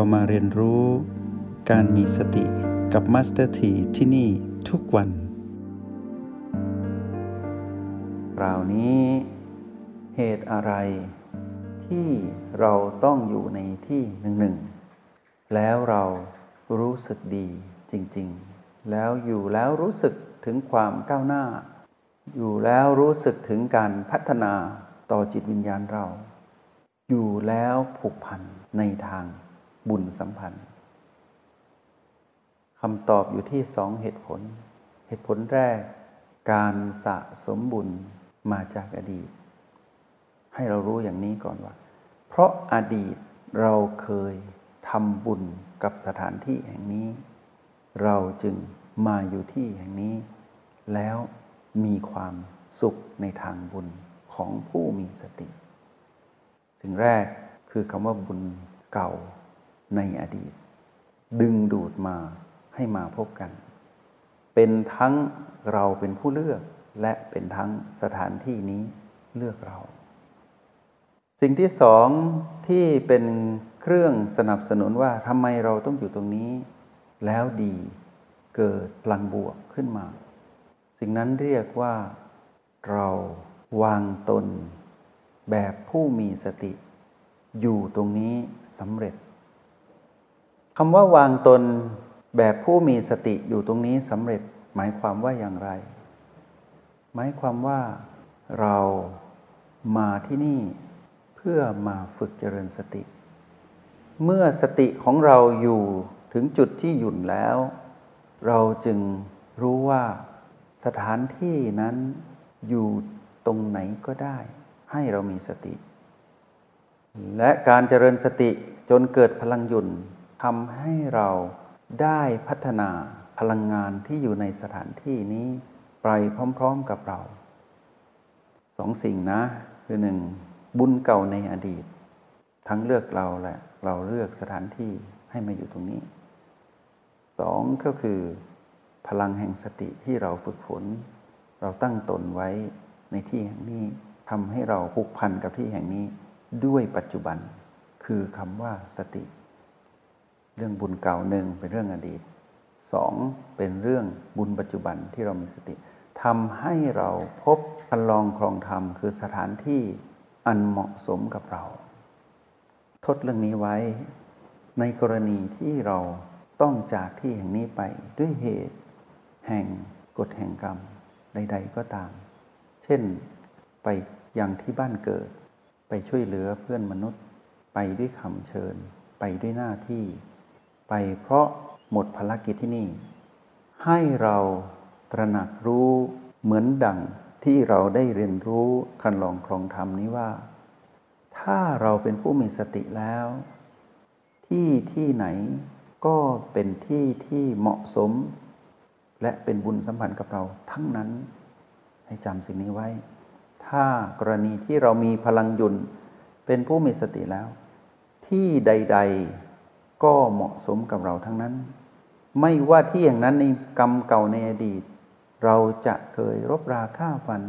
เรามาเรียนรู้การมีสติกับมาสเตอร์ทีที่นี่ทุกวันคราวนี้เหตุอะไรที่เราต้องอยู่ในที่หนึ่งหนึ่งแล้วเรารู้สึกดีจริง ๆ แล้วอยู่แล้วรู้สึกถึงความก้าวหน้า อยู่แล้วรู้สึกถึงการพัฒนาต่อจิตวิญญาณเรา อยู่แล้วผูกพันในทาง บุญสัมพันธ์คำตอบอยู่ที่สองเหตุผล เหตุผลแรก การสะสมบุญมาจากอดีต ให้เรารู้อย่างนี้ก่อนว่า เพราะอดีตเราเคยทำบุญกับสถานที่แห่งนี้ เราจึงมาอยู่ที่แห่งนี้ แล้วมีความสุขในทางบุญของผู้มีสติ สิ่งแรกคือคำว่าบุญเก่า ในอดีต ดึงดูดมาให้มาพบกัน เป็นทั้งเราเป็นผู้เลือกและเป็นทั้งสถานที่นี้เลือกเรา สิ่งที่สองที่เป็นเครื่องสนับสนุนว่าทำไมเราต้องอยู่ตรงนี้ แล้วดีเกิดพลังบวกขึ้นมา สิ่งนั้นเรียกว่าเราวางตนแบบผู้มีสติ อยู่ตรงนี้สำเร็จ คำว่าวางตนแบบผู้มีสติอยู่ตรงนี้สำเร็จหมายความว่าอย่างไร หมายความว่าเรามาที่นี่เพื่อมาฝึกเจริญสติ เมื่อสติของเราอยู่ถึงจุดที่หยุ่นแล้ว เราจึงรู้ว่าสถานที่นั้นอยู่ตรงไหนก็ได้ ให้เรามีสติ และการเจริญสติจนเกิดพลังหยุ่น ทำให้เราได้พัฒนาพลังงานที่อยู่ในสถานที่นี้ไปพร้อม ๆกับเราสองสิ่งนะ คือหนึ่งบุญเก่าในอดีต ทั้งเลือกเราและเราเลือกสถานที่ให้มาอยู่ตรงนี้สองก็คือ พลังแห่งสติที่เราฝึกฝนเราตั้งตนไว้ในที่แห่งนี้ทำให้เราผูกพันกับที่แห่งนี้ด้วยปัจจุบัน คือคำว่าสติ เรื่องบุญเก่าหนึ่งเป็นเรื่องอดีตสองเป็นเรื่องบุญปัจจุบันที่เรามีสติทำให้เราพบพันลองครองธรรม คือสถานที่อันเหมาะสมกับเรา ทดเรื่องนี้ไว้ในกรณีที่เราต้องจากที่แห่งนี้ไปด้วยเหตุ แห่งกฎแห่งกรรมใด ๆ ก็ตาม เช่นไปยังที่บ้านเกิด ไปช่วยเหลือเพื่อนมนุษย์ ไปด้วยคำเชิญ ไปด้วยหน้าที่ ไปเพราะหมดภารกิจที่นี่ ให้เราตระหนักรู้เหมือนดังที่เราได้เรียนรู้คันลองครองธรรมนี้ว่า ถ้าเราเป็นผู้มีสติแล้ว ที่ที่ไหนก็เป็นที่ที่เหมาะสม และเป็นบุญสัมพันธ์กับเราทั้งนั้น ให้จำสิ่งนี้ไว้ ถ้ากรณีที่เรามีพลังยุนเป็นผู้มีสติแล้ว ที่ใด ๆ ก็เหมาะสมกับเราทั้งนั้น ไม่ว่าที่อย่างนั้นในกรรมเก่าในอดีต เราจะเคยรบราฆ่าฟัน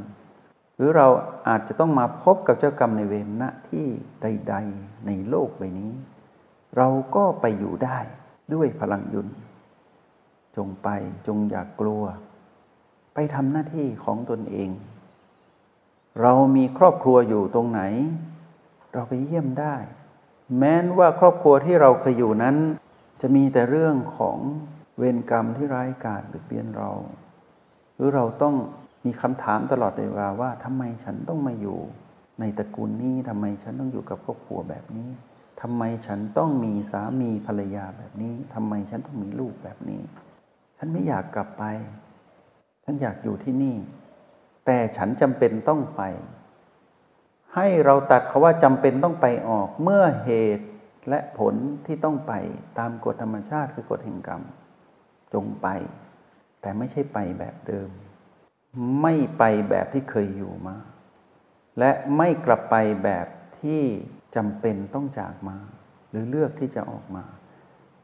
หรือเราอาจจะต้องมาพบกับเจ้ากรรมในเวรณที่ใด ๆ ในโลกใบนี้ เราก็ไปอยู่ได้ด้วยพลังยุนจงไปจงอย่ากกลัว ไปทำหน้าที่ของตนเอง เรามีครอบครัวอยู่ตรงไหน เราไปเยี่ยมได้ แม้นว่าครอบครัวที่เราเคยอยู่นั้น จะมีแต่เรื่องของเวรกรรมที่ร้ายกาจหรือเบียนเรา หรือเราต้องมีคำถามตลอดเวลาว่าทำไมฉันต้องมาอยู่ ในตระกูลนี้ทำไมฉันต้องอยู่กับครอบครัวแบบนี้ทำไมฉันต้องมีสามีภรรยาแบบนี้ทำไมฉันต้องมีลูกแบบนี้ ฉันไม่อยากกลับไป ฉันอยากอยู่ที่นี่ แต่ฉันจำเป็นต้องไป ให้เราตัดคาว่าจำเป็นต้องไปออกเมื่อเหตุและผลที่ต้องไปตามกฎธรรมชาติคือกฎแห่งกรรม จงไป แต่ไม่ใช่ไปแบบเดิม ไม่ไปแบบที่เคยอยู่มา และไม่กลับไปแบบที่จำเป็นต้องจากมา หรือเลือกที่จะออกมา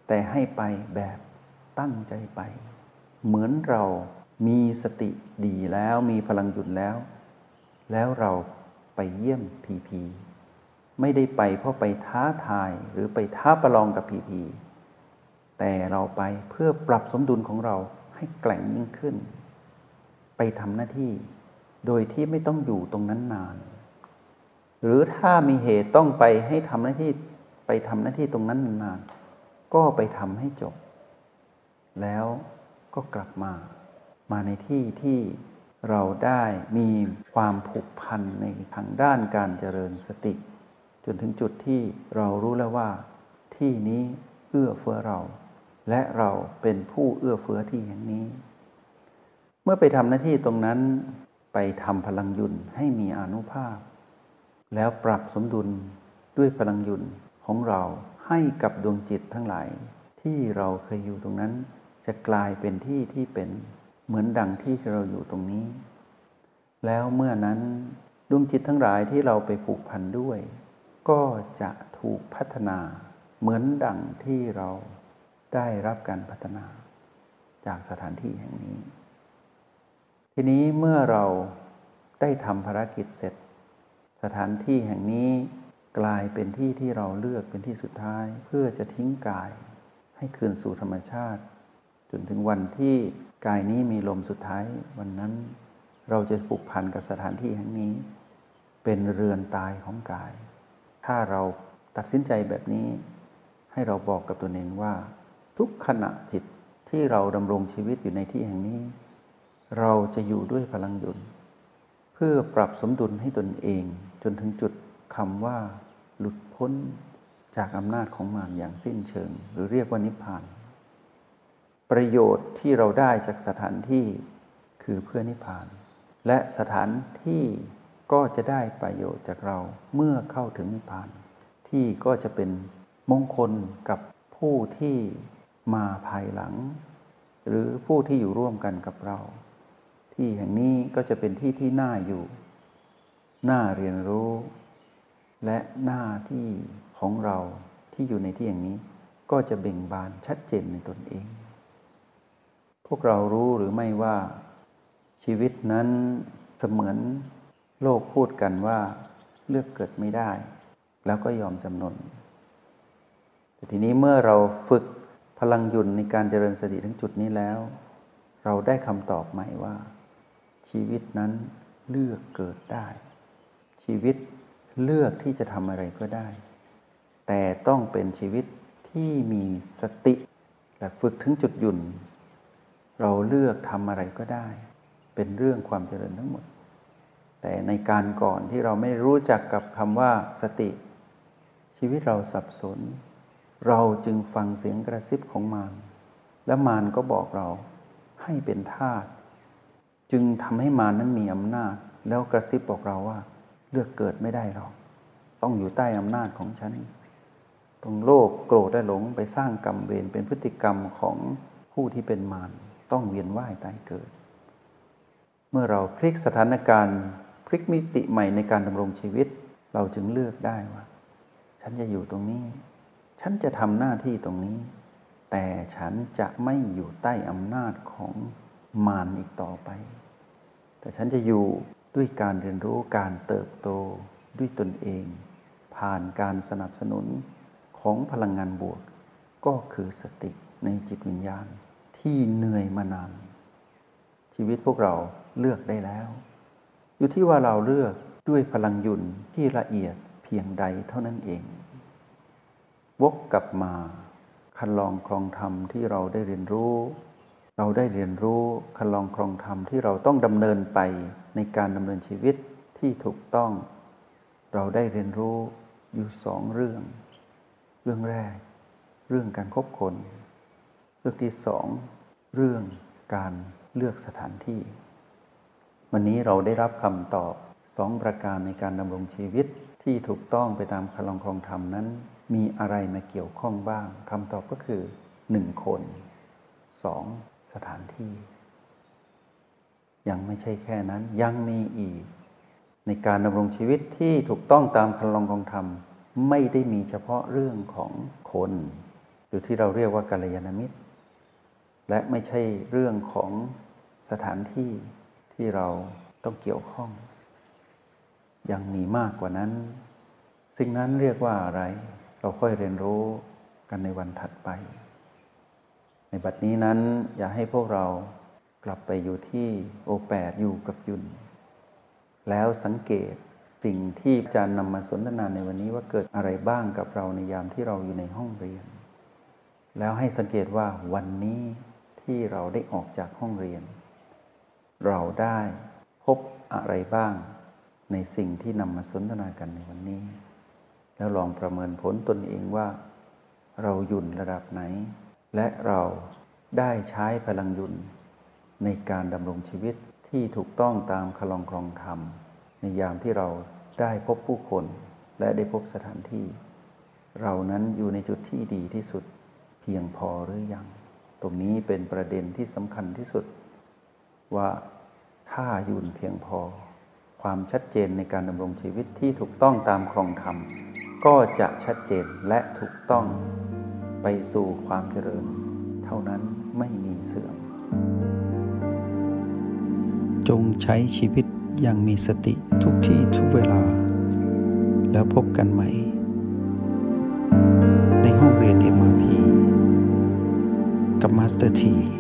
แต่ให้ไปแบบตั้งใจไป เหมือนเรามีสติดีแล้วมีพลังหยุดแล้ว แล้วเรา ไปเยี่ยมพีพีไม่ได้ไปเพราะไปท้าทายหรือไปท้าประลองกับพีพีแต่เราไปเพื่อปรับสมดุลของเราให้แกล่งยิ่งขึ้น ไปทำหน้าที่ โดยที่ไม่ต้องอยู่ตรงนั้นนาน หรือถ้ามีเหตุต้องไปให้ทำหน้าที่ไปทำหน้าที่ตรงนั้นนานก็ไปทำให้จบ แล้วก็กลับมา มาในที่ที่ เราได้มีความผูกพันในทางด้านการเจริญสติ จนถึงจุดที่เรารู้แล้วว่า ที่นี้เอื้อเฟื้อเรา และเราเป็นผู้เอื้อเฟื้อที่แห่งนี้ เมื่อไปทำหน้าที่ตรงนั้นไปทำพลังยุนให้มีอนุภาพ แล้วปรับสมดุลด้วยพลังยุนของเราให้กับดวงจิตทั้งหลาย ที่เราเคยอยู่ตรงนั้น จะกลายเป็นที่ที่เป็น เหมือนดังที่เราอยู่ตรงนี้ แล้วเมื่อนั้นดวงจิตทั้งหลายที่เราไปผูกพันด้วย ก็จะถูกพัฒนาเหมือนดังที่เราได้รับการพัฒนา จากสถานที่แห่งนี้ ทีนี้เมื่อเราได้ทำภารกิจเสร็จ สถานที่แห่งนี้กลายเป็นที่ที่เราเลือกเป็นที่สุดท้าย เพื่อจะทิ้งกายให้คืนสู่ธรรมชาติ จนถึงวันที่กายนี้มีลมสุดท้าย วันนั้นเราจะผูกพันกับสถานที่แห่งนี้ เป็นเรือนตายของกาย ถ้าเราตัดสินใจแบบนี้ ให้เราบอกกับตัวเองว่า ทุกขณะจิตที่เราดำรงชีวิตอยู่ในที่แห่งนี้ เราจะอยู่ด้วยพลังยุนเพื่อปรับสมดุลให้ตนเอง จนถึงจุดคำว่า หลุดพ้นจากอำนาจของมารอย่างสิ้นเชิง หรือเรียกว่านิพพาน ประโยชน์ที่เราได้จากสถานที่คือเพื่อนิพพาน และสถานที่ก็จะได้ประโยชน์จากเราเมื่อเข้าถึงนิพพาน ที่ก็จะเป็นมงคลกับผู้ที่มาภายหลัง หรือผู้ที่อยู่ร่วมกันกับเรา ที่แห่งนี้ก็จะเป็นที่ที่น่าอยู่ น่าเรียนรู้ และหน้าที่ของเราที่อยู่ในที่อย่างนี้ ก็จะเบ่งบานชัดเจนในตนเอง พวกเรารู้หรือไม่ว่า ชีวิตนั้นเสมือนโลกพูดกันว่าเลือกเกิดไม่ได้ แล้วก็ยอมจำนนแต่ทีนี้เมื่อเราฝึกพลังยุนในการเจริญสติทั้งจุดนี้แล้ว เราได้คำตอบใหม่ว่า ชีวิตนั้นเลือกเกิดได้ ชีวิตเลือกที่จะทำอะไรก็ได้ แต่ต้องเป็นชีวิตที่มีสติ และฝึกถึงจุดหยุน เราเลือกทำอะไรก็ได้ เป็นเรื่องความเจริญทั้งหมด แต่ในการก่อนที่เราไม่รู้จักกับคำว่าสติ ชีวิตเราสับสน เราจึงฟังเสียงกระซิบของมารและมารก็บอกเราให้เป็นทาสจึงทำให้มารนั้นมีอำนาจ แล้วกระซิบบอกเราว่า เลือกเกิดไม่ได้หรอกต้องอยู่ใต้อำนาจของฉันต้องโลภโกรธและหลงไปสร้างกรรมเวรเป็นพฤติกรรมของผู้ที่เป็นมาร ต้องเวียนว่ายตายเกิด เมื่อเราพลิกสถานการณ์พลิกมิติใหม่ในการดำรงชีวิต เราจึงเลือกได้ว่า ฉันจะอยู่ตรงนี้ ฉันจะทำหน้าที่ตรงนี้ แต่ฉันจะไม่อยู่ใต้อำนาจของมารอีกต่อไป แต่ฉันจะอยู่ด้วยการเรียนรู้การเติบโตด้วยตนเอง ผ่านการสนับสนุนของพลังงานบวก ก็คือสติในจิตวิญญาณ ที่เหนื่อยมานาน ชีวิตพวกเราเลือกได้แล้ว อยู่ที่ว่าเราเลือกด้วยพลังยุนที่ละเอียดเพียงใดเท่านั้นเอง วกกลับมาคันลองครองธรรมที่เราได้เรียนรู้ เราได้เรียนรู้คันลองครองธรรมที่เราต้องดำเนินไปในการดำเนินชีวิตที่ถูกต้อง เราได้เรียนรู้อยู่สองเรื่อง เรื่องแรก เรื่องการคบคน เรื่องที่สอง เรื่องการเลือกสถานที่ วันนี้เราได้รับคำตอบสองประการในการดำรงชีวิตที่ถูกต้องไปตามคลองครองธรรมนั้น มีอะไรมาเกี่ยวข้องบ้างคำตอบก็คือหนึ่งคนสองสถานที่ ยังไม่ใช่แค่นั้นยังมีอีก ในการดำรงชีวิตที่ถูกต้องตามคลองครองธรรม ไม่ได้มีเฉพาะเรื่องของคน หรือที่เราเรียกว่ากัลยาณมิตร และไม่ใช่เรื่องของสถานที่ที่เราต้องเกี่ยวข้อง ยังมีมากกว่านั้น สิ่งนั้นเรียกว่าอะไร เราค่อยเรียนรู้กันในวันถัดไป ในบัดนี้นั้นอย่าให้พวกเรากลับไปอยู่ที่โอแปดอยู่กับยุน แล้วสังเกตสิ่งที่อาจารย์นำมาสนทนาในวันนี้ว่าเกิดอะไรบ้างกับเราในยามที่เราอยู่ในห้องเรียน แล้วให้สังเกตว่าวันนี้ ที่เราได้ออกจากห้องเรียน เราได้พบอะไรบ้างในสิ่งที่นำมาสนทนากันในวันนี้ แล้วลองประเมินผลตนเองว่า เราหยุ่นระดับไหน และเราได้ใช้พลังหยุ่นในการดำรงชีวิตที่ถูกต้องตามคลองครองธรรม ในยามที่เราได้พบผู้คนและได้พบสถานที่ เรานั้นอยู่ในจุดที่ดีที่สุดเพียงพอหรือยัง ตรงนี้เป็นประเด็นที่สำคัญที่สุด ว่าถ้ายุ่นเพียงพอ ความชัดเจนในการดำรงชีวิตที่ถูกต้องตามครองธรรม ก็จะชัดเจนและถูกต้องไปสู่ความเจริญ เท่านั้นไม่มีเสื่อม จงใช้ชีวิตอย่างมีสติทุกที่ทุกเวลา แล้วพบกันใหม่ ในห้องเรียน m กับมาสเตอร์ที